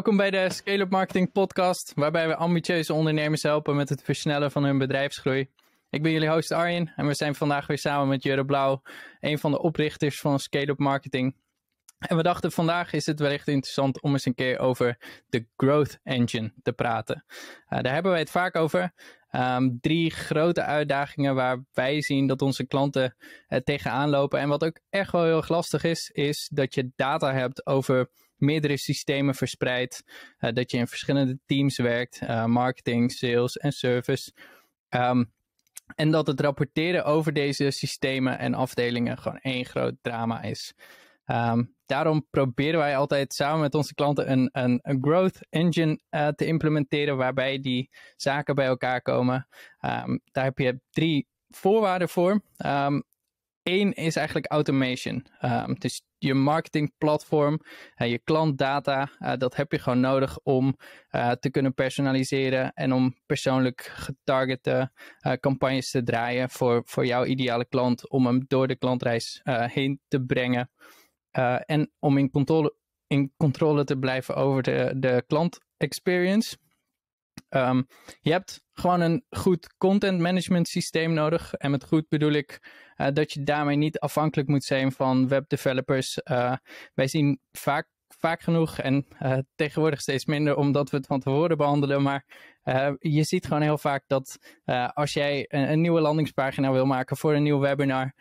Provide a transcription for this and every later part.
Welkom bij de Scale-up Marketing Podcast, waarbij we ambitieuze ondernemers helpen met het versnellen van hun bedrijfsgroei. Ik ben jullie host Arjen en we zijn vandaag weer samen met Jure Blauw, een van de oprichters van Scale-up Marketing. En we dachten vandaag is het wellicht interessant om eens een keer over de Growth Engine te praten. Uh, daar hebben wij het vaak over. Um, drie grote uitdagingen waar wij zien dat onze klanten uh, tegenaan lopen. En wat ook echt wel heel lastig is, is dat je data hebt over meerdere systemen verspreid. Uh, dat je in verschillende teams werkt, marketing, sales en service. Um, en dat het rapporteren over deze systemen en afdelingen gewoon één groot drama is. Um, daarom proberen wij altijd samen met onze klanten een, een, een growth engine uh, te implementeren waarbij die zaken bij elkaar komen. Um, daar heb je drie voorwaarden voor. Um, Eén is eigenlijk automation. dus je marketingplatform, uh, je klantdata, uh, dat heb je gewoon nodig om uh, te kunnen personaliseren en om persoonlijk getargete campagnes te draaien voor, voor jouw ideale klant, om hem door de klantreis heen te brengen. En om in controle, in controle te blijven over de, de klant experience. Um, je hebt gewoon een goed content management systeem nodig. En met goed bedoel ik uh, dat je daarmee niet afhankelijk moet zijn van webdevelopers. Uh, wij zien vaak vaak genoeg en uh, tegenwoordig steeds minder omdat we het van tevoren behandelen. Maar je ziet gewoon heel vaak dat als jij een, een, nieuwe landingspagina wil maken voor een nieuw webinar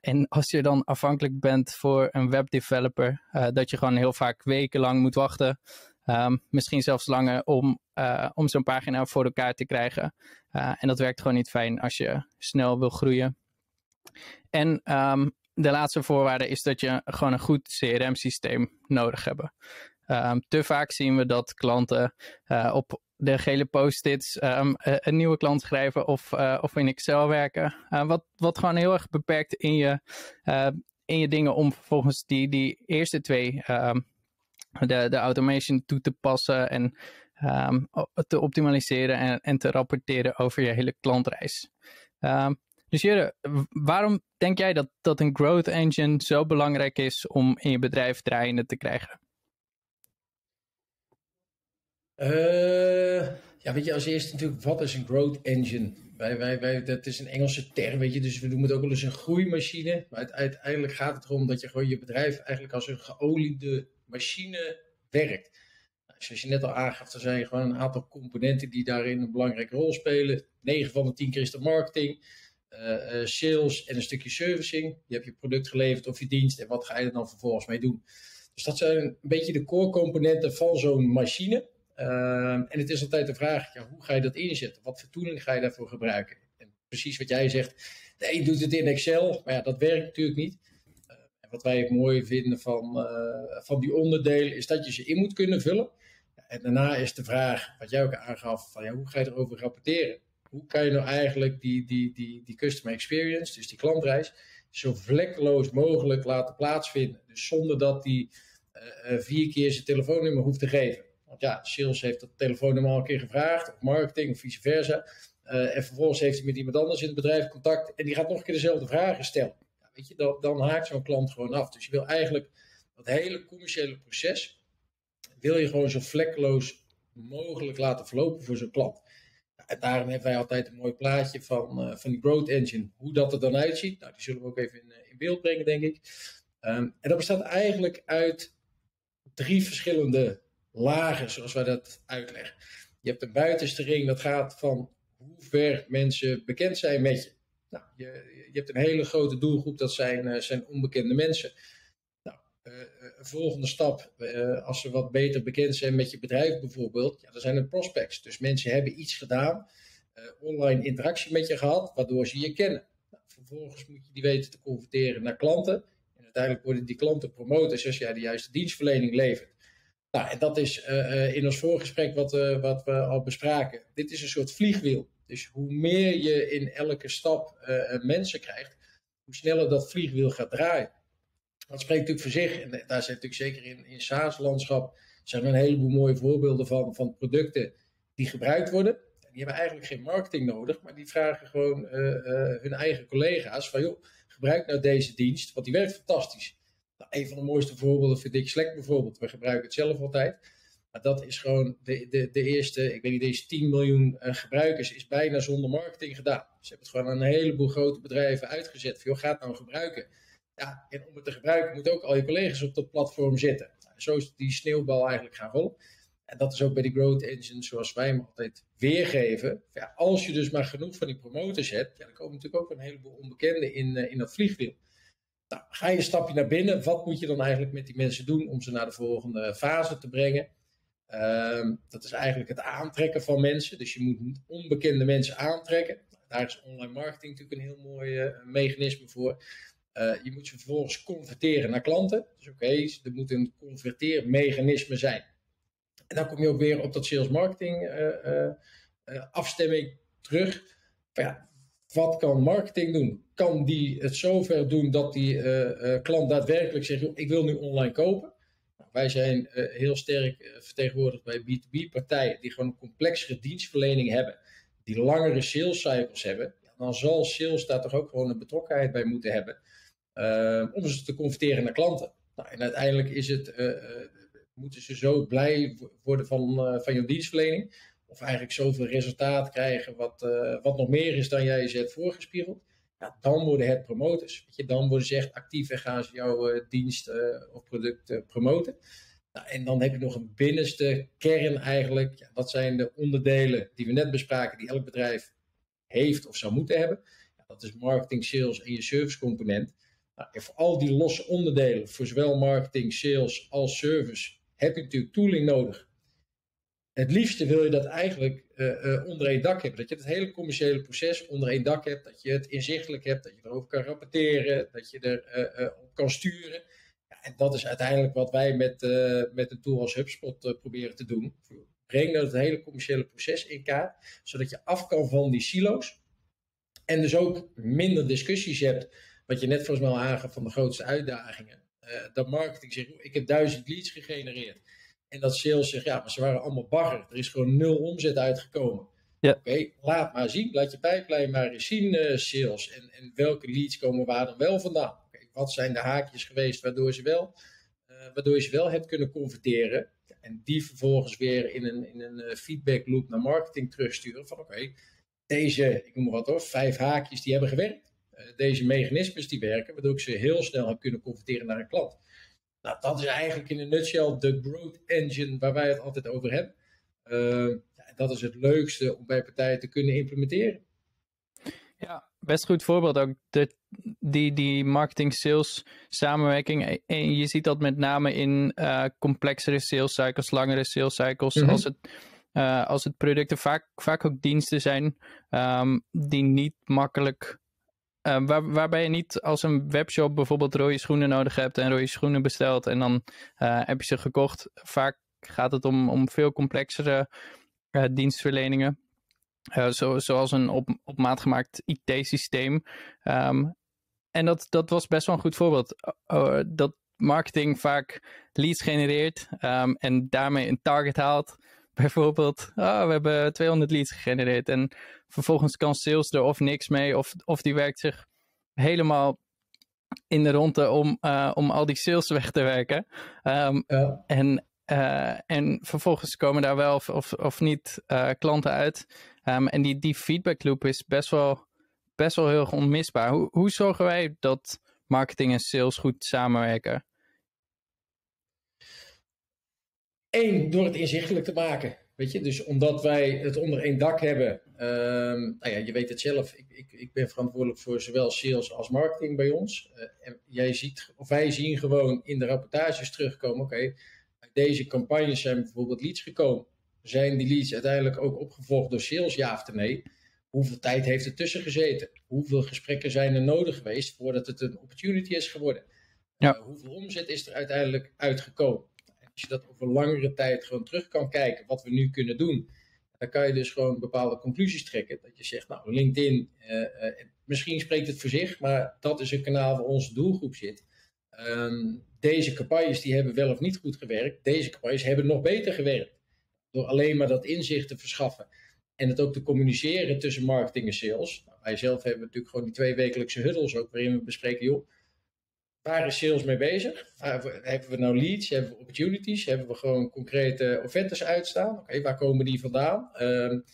en als je dan afhankelijk bent voor een webdeveloper, dat je gewoon heel vaak wekenlang moet wachten. Um, misschien zelfs langer om, om zo'n pagina voor elkaar te krijgen. en dat werkt gewoon niet fijn als je snel wil groeien. En um, de laatste voorwaarde is dat je gewoon een goed CRM-systeem nodig hebt. Um, te vaak zien we dat klanten uh, op de gele post-its een nieuwe klant schrijven of, of in Excel werken. Wat, wat gewoon heel erg beperkt in je, in je dingen om vervolgens die, die eerste twee, de, de automation toe te passen en te optimaliseren en, en te rapporteren over je hele klantreis. Um, dus Jure, waarom denk jij dat, dat een growth engine zo belangrijk is om in je bedrijf draaiende te krijgen? Uh, ja, weet je, als eerste natuurlijk, wat is een growth engine? Wij, wij, wij, dat is een Engelse term, weet je, dus we noemen het ook wel eens een groeimachine. Maar uiteindelijk gaat het erom dat je gewoon je bedrijf eigenlijk als een geoliede machine werkt. Nou, zoals je net al aangaf, er zijn gewoon een aantal componenten die daarin een belangrijke rol spelen. 9 van de 10 keer marketing. Uh, sales en een stukje servicing. Je hebt je product geleverd of je dienst en wat ga je er dan vervolgens mee doen. Dus dat zijn een beetje de core componenten van zo'n machine. Uh, en het is altijd de vraag, ja, hoe ga je dat inzetten? Wat voor tooling ga je daarvoor gebruiken? En precies wat jij zegt, de een doet het in Excel, maar ja, dat werkt natuurlijk niet. Wat wij het mooi vinden van, van die onderdelen, is dat je ze in moet kunnen vullen. En daarna is de vraag, wat jij ook aangaf, van, ja, hoe ga je erover rapporteren? hoe kan je nou eigenlijk die, die, die, die customer experience, dus die klantreis, zo vlekkeloos mogelijk laten plaatsvinden. Dus zonder dat die uh, vier keer zijn telefoonnummer hoeft te geven. Want ja, sales heeft dat telefoonnummer al een keer gevraagd, of marketing, of vice versa. En vervolgens heeft hij met iemand anders in het bedrijf contact en die gaat nog een keer dezelfde vragen stellen. Weet je, dan, dan haakt zo'n klant gewoon af. Dus je wil eigenlijk dat hele commerciële proces, wil je gewoon zo vlekkeloos mogelijk laten verlopen voor zo'n klant. En daarom hebben wij altijd een mooi plaatje van, uh, van die Growth Engine. Hoe dat er dan uitziet. Nou, die zullen we ook even in, eh, in beeld brengen, denk ik. Um, en dat bestaat eigenlijk uit drie verschillende lagen, zoals wij dat uitleggen. Je hebt een buitenste ring, dat gaat van hoe ver mensen bekend zijn met je. Nou, je, je hebt een hele grote doelgroep, dat zijn, uh, zijn onbekende mensen. Uh, volgende stap, als ze wat beter bekend zijn met je bedrijf bijvoorbeeld, ja, dan zijn het prospects. Dus mensen hebben iets gedaan, online interactie met je gehad, waardoor ze je kennen. Nou, vervolgens moet je die weten te converteren naar klanten. En uiteindelijk worden die klanten promotors als jij de juiste dienstverlening levert. Nou, en dat is in ons voorgesprek wat, wat we al bespraken. Dit is een soort vliegwiel. Dus hoe meer je in elke stap mensen krijgt, hoe sneller dat vliegwiel gaat draaien. Dat spreekt natuurlijk voor zich. En daar zijn natuurlijk zeker in, in SaaS-landschap zijn er een heleboel mooie voorbeelden van, van producten die gebruikt worden. En die hebben eigenlijk geen marketing nodig, maar die vragen gewoon uh, hun eigen collega's van joh, gebruik nou deze dienst, want die werkt fantastisch. Nou, een van de mooiste voorbeelden vind ik Slack bijvoorbeeld. We gebruiken het zelf altijd. Dat is gewoon de, de, de eerste, ik weet niet, deze 10 miljoen uh, gebruikers is bijna zonder marketing gedaan. Ze hebben het gewoon aan een heleboel grote bedrijven uitgezet. Van, joh, het nou gebruiken. Ja, en om het te gebruiken moeten ook al je collega's op dat platform zitten. Nou, zo is die sneeuwbal eigenlijk gaan rollen. En dat is ook bij die growth engine zoals wij hem altijd weergeven. Als je dus maar genoeg van die promoters hebt, dan komen natuurlijk ook een heleboel onbekenden in, uh, in dat vliegwiel. Nou, ga je een stapje naar binnen. Wat moet je dan eigenlijk met die mensen doen om ze naar de volgende fase te brengen? Uh, dat is eigenlijk het aantrekken van mensen. Dus je moet onbekende mensen aantrekken. Daar is online marketing natuurlijk een heel mooi uh, mechanisme voor. Uh, je moet ze vervolgens converteren naar klanten. Dus oké, er moet een converteermechanisme zijn. En dan kom je ook weer op dat sales marketing uh, afstemming terug. Ja, wat kan marketing doen? Kan die het zover doen dat die klant daadwerkelijk zegt: ik wil nu online kopen? Wij zijn uh, heel sterk uh, vertegenwoordigd bij B2B-partijen die gewoon een complexere dienstverlening hebben, die langere sales cycles hebben. Dan zal sales daar toch ook gewoon een betrokkenheid bij moeten hebben uh, om ze te converteren naar klanten. Nou, en uiteindelijk is het, moeten ze zo blij worden van, van je dienstverlening, of eigenlijk zoveel resultaat krijgen wat, wat nog meer is dan jij ze hebt voorgespiegeld dan worden het promoters. Weet je, dan worden ze echt actief en gaan ze jouw uh, dienst uh, of product promoten. Nou, en dan heb je nog een binnenste kern eigenlijk. Ja, dat zijn de onderdelen die we net bespraken, die elk bedrijf heeft of zou moeten hebben. Ja, dat is marketing, sales en je service component. Nou, en voor al die losse onderdelen, voor zowel marketing, sales als service, heb je natuurlijk tooling nodig het liefste wil je dat eigenlijk uh, uh, onder één dak hebben. Dat je het hele commerciële proces onder één dak hebt. Dat je het inzichtelijk hebt. Dat je erover kan rapporteren. Dat je er uh, op kan sturen. Ja, en dat is uiteindelijk wat wij met, met een tool als HubSpot proberen te doen. Breng dat het hele commerciële proces in kaart. Zodat je af kan van die silo's. En dus ook minder discussies hebt. Wat je net volgens mij al aangaf van de grootste uitdagingen. dat marketing zegt, ik heb duizend leads gegenereerd. En dat sales zegt, ja, maar ze waren allemaal bagger. Er is gewoon nul omzet uitgekomen. Ja. Oké, laat maar zien. Laat je pijplijn maar eens zien, uh, sales. En, en welke leads komen waar dan wel vandaan? Okay, wat zijn de haakjes geweest waardoor, ze wel, uh, waardoor je ze wel hebt kunnen converteren? En die vervolgens weer in een, in een uh, feedback loop naar marketing terugsturen. Van oké, deze, ik noem maar wat hoor, vijf haakjes die hebben gewerkt. deze mechanismes die werken, waardoor ik ze heel snel heb kunnen converteren naar een klant. Nou, dat is eigenlijk in een nutshell de growth engine waar wij het altijd over hebben. Uh, ja, dat is het leukste om bij partijen te kunnen implementeren. Ja, best goed voorbeeld ook. De, die, die marketing-sales samenwerking. En je ziet dat met name in uh, complexere sales cycles, langere sales cycles. Mm -hmm. als, het, uh, als het producten vaak, vaak ook diensten zijn um, die niet makkelijk uh, waar, waarbij je niet als een webshop bijvoorbeeld rode schoenen nodig hebt en rode schoenen bestelt en dan uh, heb je ze gekocht. Vaak gaat het om, om veel complexere uh, dienstverleningen. Zo, zoals een op, op maat gemaakt IT-systeem. Ehm, en dat, dat was best wel een goed voorbeeld. dat marketing vaak leads genereert um, en daarmee een target haalt bijvoorbeeld, oh, we hebben 200 leads gegenereerd en vervolgens kan sales er of niks mee of, of die werkt zich helemaal in de ronde om, uh, om al die sales weg te werken. Um, ja. en, uh, en vervolgens komen daar wel of, of, of niet uh, klanten uit. Um, en die, die feedback loop is best wel, best wel heel onmisbaar. Hoe, hoe zorgen wij dat marketing en sales goed samenwerken? Eén, door het inzichtelijk te maken. Weet je, dus omdat wij het onder één dak hebben, um, nou ja, je weet het zelf, ik, ik, ik, ben verantwoordelijk voor zowel sales als marketing bij ons. Uh, en jij ziet, of wij zien gewoon in de rapportages terugkomen, oké, okay, uit deze campagnes zijn bijvoorbeeld leads gekomen. Zijn die leads uiteindelijk ook opgevolgd door sales, ja of nee? Hoeveel tijd heeft er tussen gezeten? Hoeveel gesprekken zijn er nodig geweest voordat het een opportunity is geworden? Ja. Uh, hoeveel omzet is er uiteindelijk uitgekomen? Als je dat over langere tijd gewoon terug kan kijken, wat we nu kunnen doen, dan kan je dus gewoon bepaalde conclusies trekken. Dat je zegt, nou, LinkedIn, uh, uh, misschien spreekt het voor zich, maar dat is een kanaal waar onze doelgroep zit. Um, deze campagnes die hebben wel of niet goed gewerkt. Deze campagnes hebben nog beter gewerkt. Door alleen maar dat inzicht te verschaffen. En het ook te communiceren tussen marketing en sales. Nou, wij zelf hebben natuurlijk gewoon die twee wekelijkse huddles ook, waarin we bespreken, joh, waar is sales mee bezig? hebben we nou leads? Hebben we opportunities? Hebben we gewoon concrete offertes uitstaan? Oké, waar komen die vandaan? Um,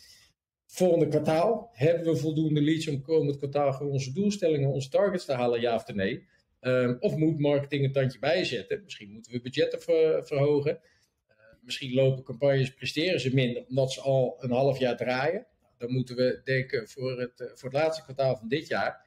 volgende kwartaal, hebben we voldoende leads om komend kwartaal gewoon onze doelstellingen, onze targets te halen, ja of nee? Um, of moet marketing een tandje bijzetten? Misschien moeten we budgetten verhogen. Uh, misschien lopen campagnes, presteren ze minder, omdat ze al een half jaar draaien. Dan moeten we denken voor het, uh, voor het laatste kwartaal van dit jaar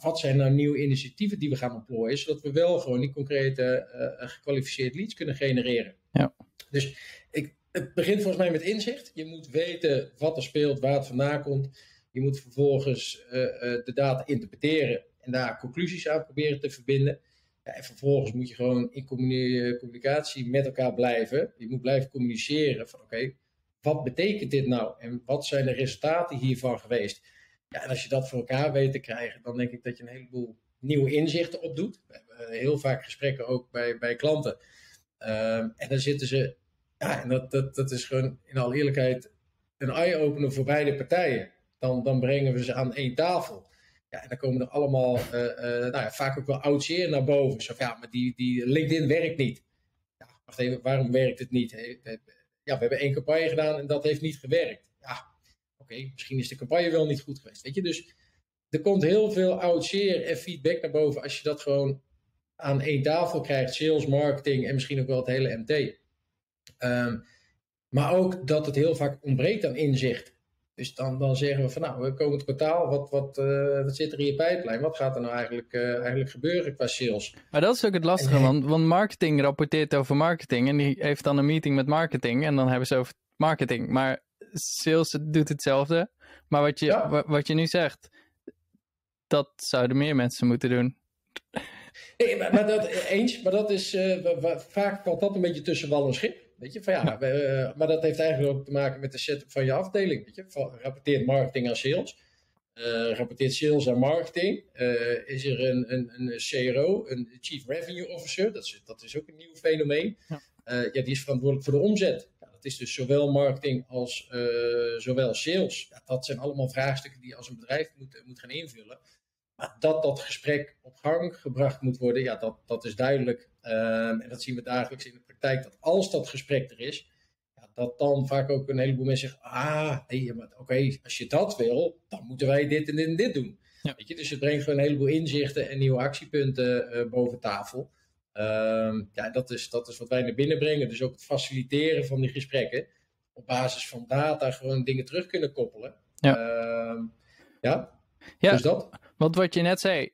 wat zijn nou nieuwe initiatieven die we gaan ontplooien, zodat we wel gewoon die concrete uh, gekwalificeerd leads kunnen genereren. Ja. Dus ik, het begint volgens mij met inzicht. Je moet weten wat er speelt, waar het vandaan komt. Je moet vervolgens uh, de data interpreteren en daar conclusies aan proberen te verbinden. Ja, en vervolgens moet je gewoon in communicatie met elkaar blijven. Je moet blijven communiceren van oké, wat betekent dit nou en wat zijn de resultaten hiervan geweest? Ja, en als je dat voor elkaar weet te krijgen, dan denk ik dat je een heleboel nieuwe inzichten opdoet. We hebben heel vaak gesprekken ook bij, bij klanten. Ehm, en dan zitten ze, ja, en dat, dat, dat is gewoon in alle eerlijkheid een eye-opener voor beide partijen. Dan, dan brengen we ze aan één tafel. Ja, en dan komen er allemaal, uh, uh, nou ja, vaak ook wel oud naar boven. Zo ja, maar die, die LinkedIn werkt niet. Ja, wacht even, waarom werkt het niet? Ja, we hebben één campagne gedaan en dat heeft niet gewerkt. Ja, oké, misschien is de campagne wel niet goed geweest. Weet je, dus er komt heel veel oud zeer en feedback naar boven als je dat gewoon aan één tafel krijgt, sales, marketing en misschien ook wel het hele MT. Ehm, maar ook dat het heel vaak ontbreekt aan inzicht. Dus dan, dan zeggen we van nou, we komen het kwartaal, wat, wat, uh, wat zit er in je pijplijn? Wat gaat er nou eigenlijk, uh, eigenlijk gebeuren qua sales? Maar dat is ook het lastige, want, want marketing rapporteert over marketing en die heeft dan een meeting met marketing en dan hebben ze over marketing. Maar sales doet hetzelfde. Maar wat je, wat je nu zegt, dat zouden meer mensen moeten doen. Nee, maar, maar dat, eens, maar dat is, uh, vaak valt dat een beetje tussen wal en schip. Weet je, van ja, uh, maar dat heeft eigenlijk ook te maken met de setup van je afdeling. Weet je, van, rapporteert marketing aan sales. Uh, rapporteert sales aan marketing. is er een, een, een CRO, een Chief Revenue Officer, dat is, dat is ook een nieuw fenomeen. Ja. ja, die is verantwoordelijk voor de omzet is dus zowel marketing als uh, zowel sales. Ja, dat zijn allemaal vraagstukken die je als een bedrijf moet, moet gaan invullen. Maar dat dat gesprek op gang gebracht moet worden, ja, dat, dat is duidelijk. Um, en dat zien we dagelijks in de praktijk, dat als dat gesprek er is, ja, dat dan vaak ook een heleboel mensen zeggen, ah, nee, oké, als je dat wil, dan moeten wij dit en dit en dit doen. Ja. Weet je, dus het brengt gewoon een heleboel inzichten en nieuwe actiepunten uh, boven tafel. Um, ja, dat is, dat is wat wij naar binnen brengen. Dus ook het faciliteren van die gesprekken. Op basis van data gewoon dingen terug kunnen koppelen. Ja. Uh, ja. ja, dus dat. Want wat je net zei.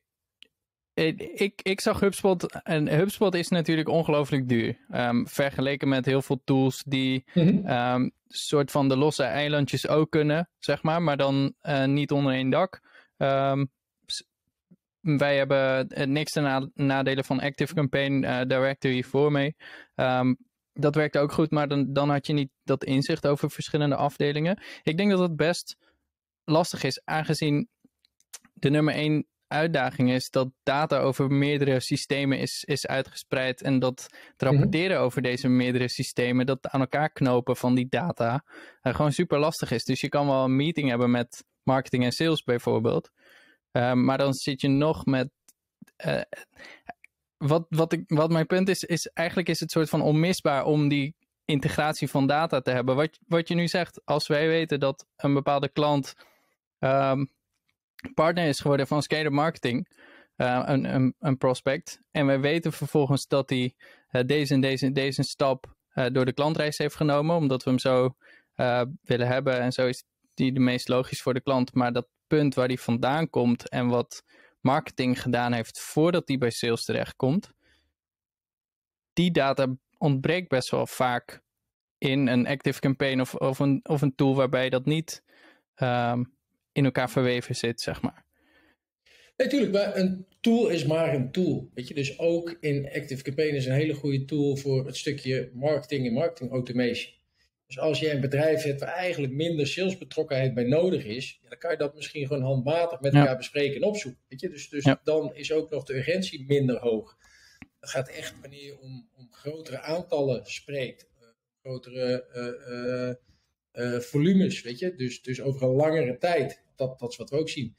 Ik, ik zag HubSpot. En HubSpot is natuurlijk ongelooflijk duur. Um, vergeleken met heel veel tools die mm um, soort van de losse eilandjes ook kunnen, zeg maar. Maar dan uh, niet onder één dak. Um, wij hebben eh, niks ten nadelen van Active Campaign uh, Directory voor mee. Um, dat werkte ook goed, maar dan, dan had je niet dat inzicht over verschillende afdelingen. Ik denk dat het best lastig is, aangezien de nummer één uitdaging is dat data over meerdere systemen is, is uitgespreid en dat het mhm. rapporteren over deze meerdere systemen, dat aan elkaar knopen van die data, uh, gewoon super lastig is. Dus je kan wel een meeting hebben met marketing en sales bijvoorbeeld. Ehm, maar dan zit je nog met. Uh, wat, wat, ik, wat mijn punt is, is eigenlijk is het soort van onmisbaar om die integratie van data te hebben. Wat, wat je nu zegt, als wij weten dat een bepaalde klant um, partner is geworden van Skater Marketing, uh, een, een, een, prospect, en wij weten vervolgens dat hij uh, deze en deze, deze stap door de klantreis heeft genomen, omdat we hem zo willen hebben en zo is die de meest logisch voor de klant, maar dat punt waar die vandaan komt en wat marketing gedaan heeft voordat die bij sales terechtkomt, die data ontbreekt best wel vaak in een active campaign of, of, een, of een tool waarbij dat niet um, in elkaar verweven zit, zeg maar. Natuurlijk, maar een tool is maar een tool. Weet je? Dus ook in Active Campaign is een hele goede tool voor het stukje marketing en marketing automation. Dus als je een bedrijf hebt waar eigenlijk minder salesbetrokkenheid bij nodig is, ja, dan kan je dat misschien gewoon handmatig met elkaar bespreken en opzoeken. Weet je? Dus, dus dan is ook nog de urgentie minder hoog. Het gaat echt wanneer je om, om grotere aantallen spreekt, uh, grotere uh, uh, volumes, weet je, dus, dus over een langere tijd. Dat, dat is wat we ook zien.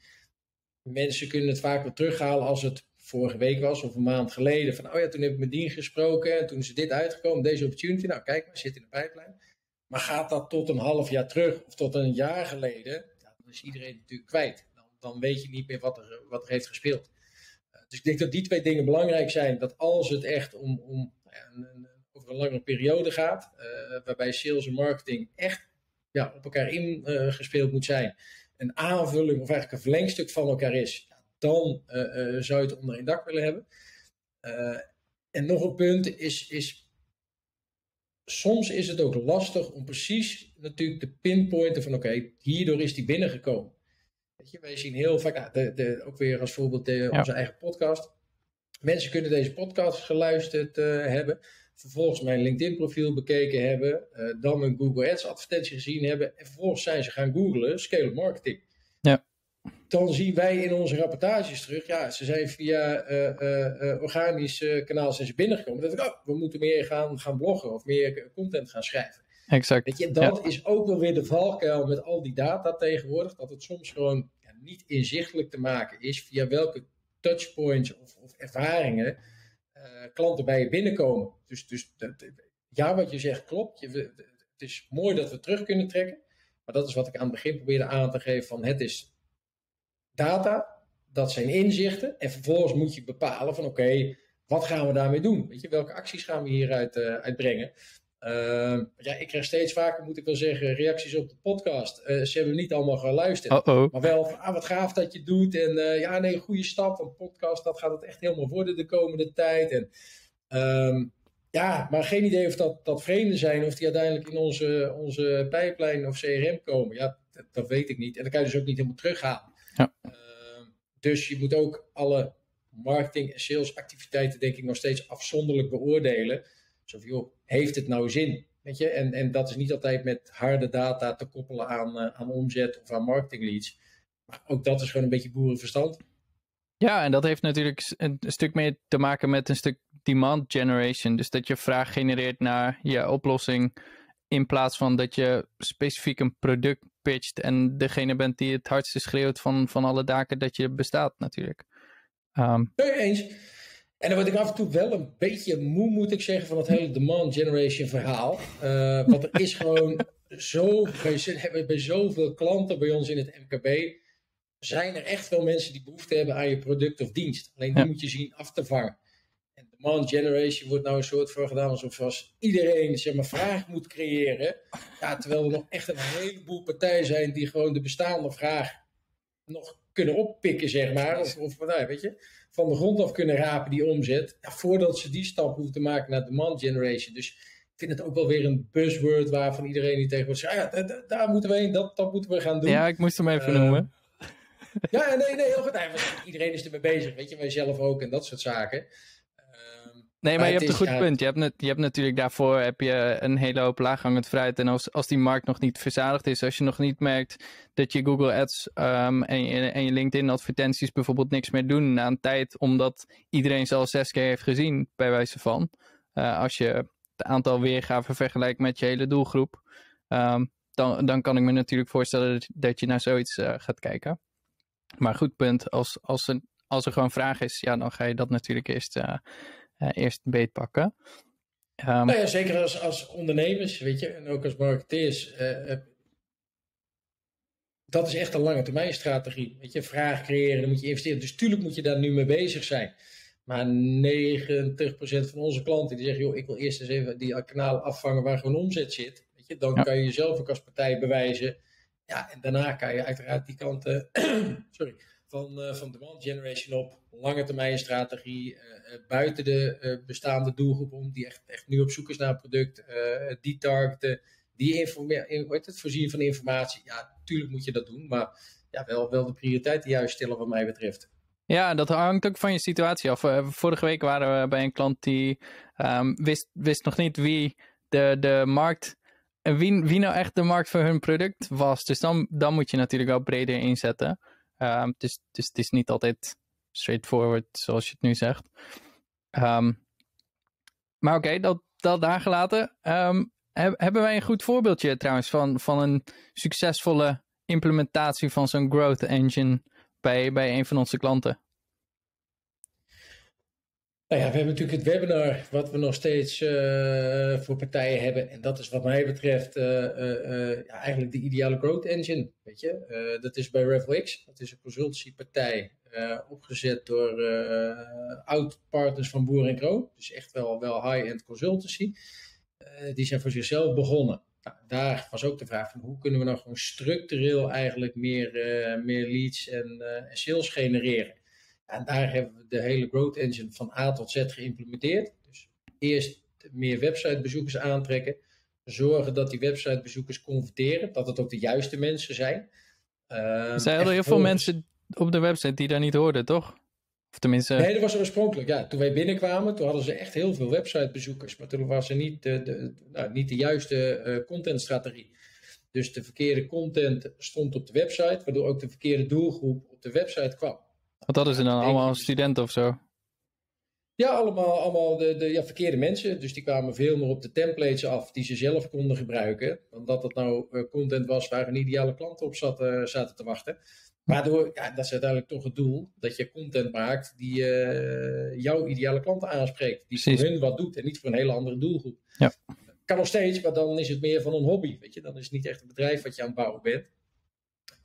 Mensen kunnen het vaak weer terughalen als het vorige week was of een maand geleden. Van, oh ja, toen heb ik met die gesproken en toen is dit uitgekomen, deze opportunity. Nou, kijk maar, zit in de pijplijn. Maar gaat dat tot een half jaar terug of tot een jaar geleden, dan is iedereen natuurlijk kwijt. Dan, dan weet je niet meer wat er, wat er heeft gespeeld. Uh, dus ik denk dat die twee dingen belangrijk zijn. Dat als het echt om, om nou ja, een, over een langere periode gaat, uh, waarbij sales en marketing echt ja, op elkaar ingespeeld uh, moet zijn, een aanvulling of eigenlijk een verlengstuk van elkaar is, dan zou je het onder één dak willen hebben. en nog een punt is, is soms is het ook lastig om precies natuurlijk te pinpointen van oké, hierdoor is die binnengekomen. Weet je, wij zien heel vaak, nou, de, de, ook weer als voorbeeld de, ja. onze eigen podcast. Mensen kunnen deze podcast geluisterd uh, hebben, vervolgens mijn LinkedIn profiel bekeken hebben, uh, dan een Google Ads advertentie gezien hebben en vervolgens zijn ze gaan googlen scale marketing. Dan zien wij in onze rapportages terug, ja, ze zijn via uh, uh, organisch kanaal zijn ze binnengekomen. Dat ik, oh, we moeten meer gaan, gaan bloggen of meer content gaan schrijven. Exact. Weet je, dat ja. is ook wel weer de valkuil met al die data tegenwoordig, dat het soms gewoon ja, niet inzichtelijk te maken is via welke touchpoints of, of ervaringen klanten bij je binnenkomen. Dus, dus dat, ja, wat je zegt klopt. Je, het is mooi dat we terug kunnen trekken. Maar dat is wat ik aan het begin probeerde aan te geven van het is data, dat zijn inzichten. En vervolgens moet je bepalen van oké, wat gaan we daarmee doen? Weet je, welke acties gaan we hieruit uh, uitbrengen? Uh, ja, ik krijg steeds vaker, moet ik wel zeggen, reacties op de podcast. Uh, ze hebben niet allemaal geluisterd. Uh -oh. Maar wel van, ah, wat gaaf dat je doet. En uh, ja, nee, goede stap. Want podcast, dat gaat het echt helemaal worden de komende tijd. En um, ja, maar geen idee of dat, dat vreemden zijn. Of die uiteindelijk in onze, onze pijplijn of CRM komen. Ja, dat, dat weet ik niet. En dan kan je dus ook niet helemaal terughalen. Ja. Uh, dus je moet ook alle marketing- en salesactiviteiten, denk ik, nog steeds afzonderlijk beoordelen. Zo joh, heeft het nou zin? Weet je? En, en dat is niet altijd met harde data te koppelen aan, uh, aan omzet of aan marketing leads. Maar ook dat is gewoon een beetje boerenverstand. Ja, en dat heeft natuurlijk een stuk meer te maken met een stuk demand generation. Dus dat je vraag genereert naar je oplossing. In plaats van dat je specifiek een product pitcht en degene bent die het hardste schreeuwt van, van alle daken dat je bestaat natuurlijk. Um, nee, eens. En dan word ik af en toe wel een beetje moe, moet ik zeggen, van het hele demand generation verhaal. Uh, want er is gewoon zo, bij, bij zoveel klanten bij ons in het MKB, zijn er echt veel mensen die behoefte hebben aan je product of dienst. Alleen die ja. moet je zien af te vangen demand generation wordt nou een soort van gedaan alsof als iedereen zeg maar, vraag moet creëren. Ja, terwijl er nog echt een heleboel partijen zijn die gewoon de bestaande vraag nog kunnen oppikken, zeg maar. Of, of nou, weet je, van de grond af kunnen rapen die omzet. Ja, voordat ze die stap hoeven te maken naar demand generation. Dus ik vind het ook wel weer een buzzword waarvan iedereen die tegenwoordig zegt, ja, daar, moeten we heen, dat, dat moeten we gaan doen. Ja, ik moest hem even uh, noemen. Ja, nee, nee, heel goed. Iedereen is ermee bezig, weet je, wij zelf ook en dat soort zaken. Nee, maar, maar je hebt is, een goed punt. Je hebt, net, je hebt natuurlijk daarvoor heb je een hele hoop laaghangend fruit. En als, als die markt nog niet verzadigd is, als je nog niet merkt dat je Google Ads um, en, je, en je LinkedIn advertenties bijvoorbeeld niks meer doen na een tijd, omdat iedereen ze al zes keer heeft gezien, bij wijze van. Uh, als je het aantal weergaven vergelijkt met je hele doelgroep, um, dan, dan kan ik me natuurlijk voorstellen dat, dat je naar zoiets uh, gaat kijken. Maar goed punt, als, als, er, als er gewoon vraag is, ja, dan ga je dat natuurlijk eerst... Uh, eerst beetpakken. Um, nou ja, zeker als, als ondernemers, weet je, en ook als marketeers. Uh, dat is echt een lange termijn strategie. Weet je, vraag creëren, dan moet je investeren. Dus tuurlijk moet je daar nu mee bezig zijn. Maar 90% van onze klanten die zeggen, joh, ik wil eerst eens even die kanalen afvangen waar gewoon omzet zit. Weet je, dan ja. kan je jezelf ook als partij bewijzen. Ja, en daarna kan je uiteraard die kanten, sorry, van, uh, van demand generation op, lange termijn strategie, uh, buiten de bestaande doelgroep om, die echt, echt nu op zoek is naar een product, die targeten, die in, het, voorzien van informatie. Ja, natuurlijk moet je dat doen, maar ja, wel, wel de prioriteiten juist stellen wat mij betreft. Ja, dat hangt ook van je situatie af. Vorige week waren we bij een klant die um, wist, wist nog niet wie de, de markt wie, wie nou echt de markt voor hun product was. Dus dan, dan moet je natuurlijk wel breder inzetten. Dus, dus het is niet altijd straightforward zoals je het nu zegt. Um, maar oké, dat, dat daar gelaten. Heb, hebben wij een goed voorbeeldje trouwens van, van een succesvolle implementatie van zo'n growth engine bij, bij een van onze klanten? Nou ja, we hebben natuurlijk het webinar, wat we nog steeds uh, voor partijen hebben. En dat is wat mij betreft uh, uh, ja, eigenlijk de ideale growth engine. Weet je? dat is bij RevLX. Dat is een consultancypartij opgezet door oud-partners van Boer en Kro. Dus echt wel, wel high-end consultancy. die zijn voor zichzelf begonnen. Nou, daar was ook de vraag van hoe kunnen we nou gewoon structureel eigenlijk meer, meer leads en, en sales genereren. En daar hebben we de hele Growth Engine van A tot Z geïmplementeerd. Dus eerst meer websitebezoekers aantrekken. Zorgen dat die websitebezoekers converteren. Dat het ook de juiste mensen zijn. Uh, er zijn heel veel mensen op de website die daar niet hoorden, toch? Of tenminste... Nee, dat was oorspronkelijk. Ja, toen wij binnenkwamen, toen hadden ze echt heel veel websitebezoekers. Maar toen was er niet de, de nou, niet de juiste uh, contentstrategie. Dus de verkeerde content stond op de website, waardoor ook de verkeerde doelgroep op de website kwam. Wat hadden ze dan? Allemaal studenten of zo? Ja, allemaal, allemaal de, de ja, verkeerde mensen. Dus die kwamen veel meer op de templates af die ze zelf konden gebruiken. Dan dat het nou uh, content was waar een ideale klant op zat, uh, zaten te wachten. Waardoor, ja, dat is uiteindelijk toch het doel, dat je content maakt die uh, jouw ideale klanten aanspreekt. Die Precies. voor hun wat doet en niet voor een hele andere doelgroep. Ja. Kan nog steeds, maar dan is het meer van een hobby. Weet je? Dan is het niet echt een bedrijf wat je aan het bouwen bent.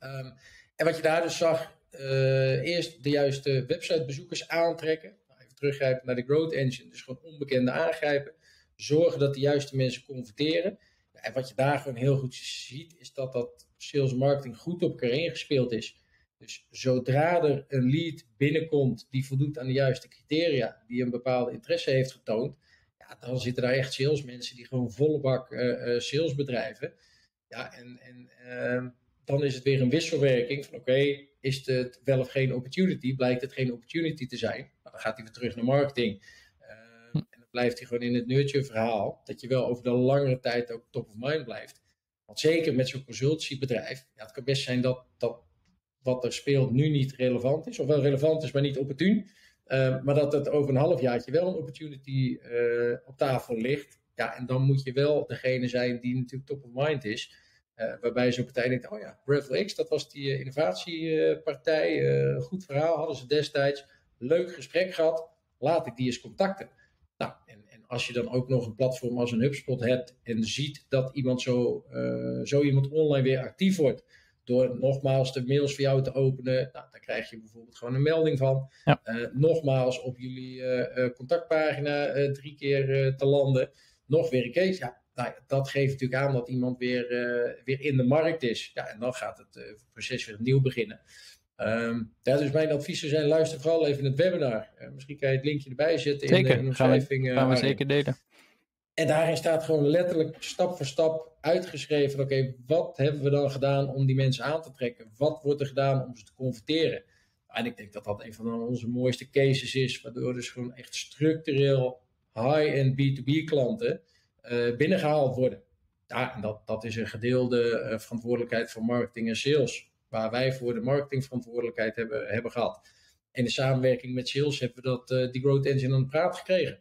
Um, en wat je daar dus zag, uh, eerst de juiste websitebezoekers aantrekken. Nou, even teruggrijpen naar de Growth Engine. Dus gewoon onbekende aangrijpen. Zorgen dat de juiste mensen converteren. En wat je daar gewoon heel goed ziet, is dat dat sales marketing goed op elkaar ingespeeld is. Dus zodra er een lead binnenkomt die voldoet aan de juiste criteria, die een bepaalde interesse heeft getoond, ja, dan zitten daar echt salesmensen die gewoon volle bak uh, uh, sales bedrijven. Ja, en, en ehm, dan is het weer een wisselwerking van oké, is het wel of geen opportunity? Blijkt het geen opportunity te zijn? Nou, dan gaat hij weer terug naar marketing. Uh, en dan blijft hij gewoon in het nurture verhaal, dat je wel over de langere tijd ook top of mind blijft. Want zeker met zo'n consultancybedrijf, ja, het kan best zijn dat, dat wat er speelt nu niet relevant is, of wel relevant is, maar niet opportun. Uh, maar dat het over een halfjaartje wel een opportunity uh, op tafel ligt. Ja, en dan moet je wel degene zijn die natuurlijk top of mind is. Uh, waarbij zo'n partij denkt, oh ja, RevLX, dat was die uh, innovatiepartij, uh, goed verhaal, hadden ze destijds, leuk gesprek gehad, laat ik die eens contacten. Nou, en, en als je dan ook nog een platform als een HubSpot hebt en ziet dat iemand zo, zo iemand online weer actief wordt, door nogmaals de mails voor jou te openen, nou, dan krijg je bijvoorbeeld gewoon een melding van. Ja. nogmaals op jullie contactpagina drie keer te landen, nog weer een case. Ja, nou, dat geeft natuurlijk aan dat iemand weer, uh, weer in de markt is. Ja, en dan gaat het uh, proces weer opnieuw beginnen. Um, ja, dus mijn adviezen zijn, luister vooral even in het webinar. Uh, misschien kan je het linkje erbij zetten zeker. in de omschrijving. Gaan we, gaan we zeker delen. En daarin staat gewoon letterlijk stap voor stap uitgeschreven. Oké, wat hebben we dan gedaan om die mensen aan te trekken? Wat wordt er gedaan om ze te converteren? En ik denk dat dat een van onze mooiste cases is. Waardoor dus gewoon echt structureel high-end B2B klanten binnengehaald worden. Ja, en dat, dat is een gedeelde uh, verantwoordelijkheid voor marketing en sales, waar wij voor de marketingverantwoordelijkheid hebben, hebben gehad. En in samenwerking met sales hebben we dat, uh, die Growth Engine aan de praat gekregen.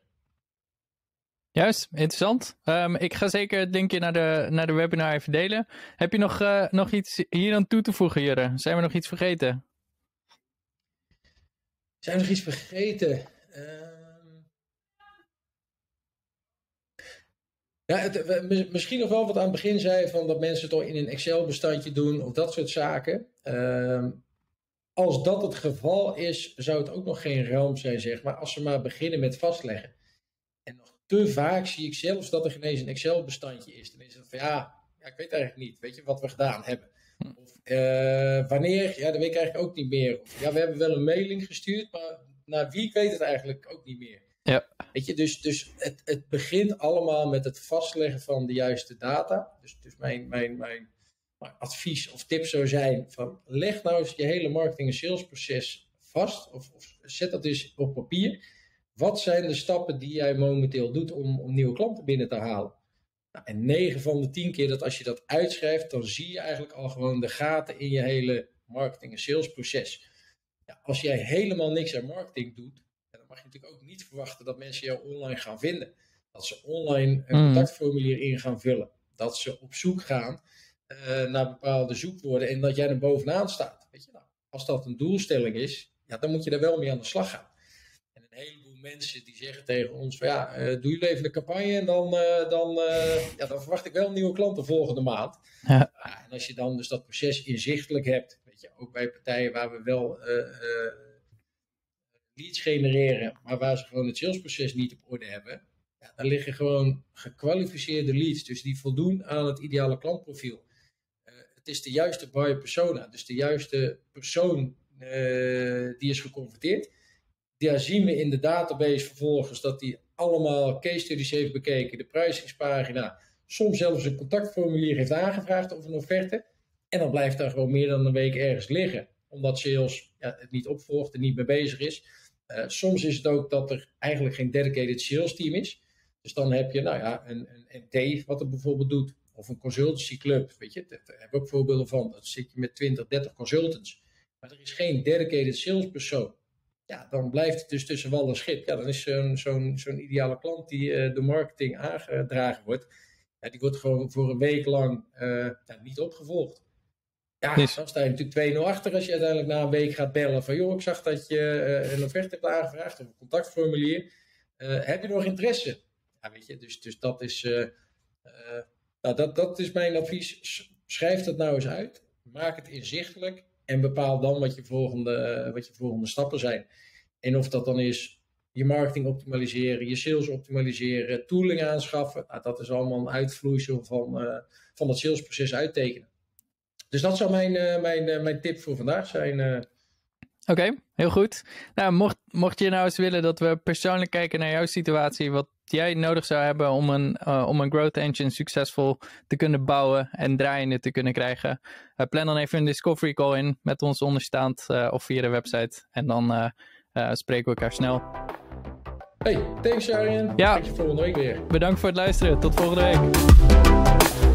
Juist, interessant. Um, ik ga zeker het linkje naar de, naar de webinar even delen. Heb je nog, uh, nog iets hier aan toe te voegen, Jurre? Zijn we nog iets vergeten? Zijn we nog iets vergeten? Uh... Ja, misschien nog wel wat aan het begin zei van dat mensen het toch in een Excel-bestandje doen of dat soort zaken. Uh, als dat het geval is, zou het ook nog geen ramp zijn, zeg maar, als ze maar beginnen met vastleggen. En nog te vaak zie ik zelfs dat er ineens een Excel-bestandje is. Dan is het van ja, ja, ik weet eigenlijk niet, weet je, wat we gedaan hebben. Of uh, wanneer, ja, dat weet ik eigenlijk ook niet meer. Of, ja, we hebben wel een mailing gestuurd, maar naar wie, ik weet het eigenlijk ook niet meer. Ja. Weet je, dus, dus het, het begint allemaal met het vastleggen van de juiste data. Dus, dus mijn, mijn, mijn, advies of tip zou zijn: van leg nou eens je hele marketing- en salesproces vast. Of, of zet dat eens op papier. Wat zijn de stappen die jij momenteel doet om, om nieuwe klanten binnen te halen? Nou, en 9 van de 10 keer dat als je dat uitschrijft, dan zie je eigenlijk al gewoon de gaten in je hele marketing- en salesproces. Ja, als jij helemaal niks aan marketing doet, mag je natuurlijk ook niet verwachten dat mensen jou online gaan vinden. Dat ze online een mm. contactformulier in gaan vullen. Dat ze op zoek gaan uh, naar bepaalde zoekwoorden en dat jij er bovenaan staat. Weet je, nou, als dat een doelstelling is, ja, dan moet je er wel mee aan de slag gaan. En een heleboel mensen die zeggen tegen ons: van, ja, uh, doe jullie even de campagne en dan, dan, ja, dan verwacht ik wel nieuwe klanten volgende maand. Ja. en als je dan dus dat proces inzichtelijk hebt, weet je, ook bij partijen waar we wel leads genereren, maar waar ze gewoon het salesproces niet op orde hebben, ja, dan liggen gewoon gekwalificeerde leads, dus die voldoen aan het ideale klantprofiel. het is de juiste buyer persona, dus de juiste persoon die is geconverteerd daar zien we in de database vervolgens dat hij allemaal case studies heeft bekeken, de prijzingspagina, soms zelfs een contactformulier heeft aangevraagd of een offerte. En dan blijft daar gewoon meer dan een week ergens liggen, omdat sales ja, het niet opvolgt en niet mee bezig is. Uh, soms is het ook dat er eigenlijk geen dedicated sales team is. Dus dan heb je nou ja, een, een wat het bijvoorbeeld doet, of een consultancy club. Weet je, daar heb ik ook voorbeelden van. Dan zit je met 20, 30 consultants. Maar er is geen dedicated salespersoon ja, dan blijft het dus tussen wal en schip. Ja, dan is zo'n zo'n zo'n ideale klant die uh, de marketing aangedragen wordt, ja, die wordt gewoon voor een week lang uh, ja, niet opgevolgd. Ja, dan sta je natuurlijk 2-0 achter als je uiteindelijk na een week gaat bellen van joh, ik zag dat je uh, een offerte hebt aangevraagd of een contactformulier. heb je nog interesse? Ja, weet je, dus, dus dat is, nou, dat, dat is mijn advies. Schrijf dat nou eens uit. Maak het inzichtelijk. En bepaal dan wat je volgende, eh, wat je volgende stappen zijn. En of dat dan is je marketing optimaliseren, je sales optimaliseren, tooling aanschaffen. Nou, dat is allemaal een uitvloeisel van, van het salesproces uittekenen. Dus dat zou mijn, uh, mijn, mijn tip voor vandaag zijn. Oké, heel goed. Nou, mocht, mocht je nou eens willen dat we persoonlijk kijken naar jouw situatie, wat jij nodig zou hebben om een, uh, om een growth engine succesvol te kunnen bouwen en draaiende te kunnen krijgen, uh, plan dan even een discovery call in met ons onderstaand uh, of via de website. En dan spreken we elkaar snel. Hey, thanks Arjen. Ja. Tot volgende week weer. Bedankt voor het luisteren. Tot volgende week.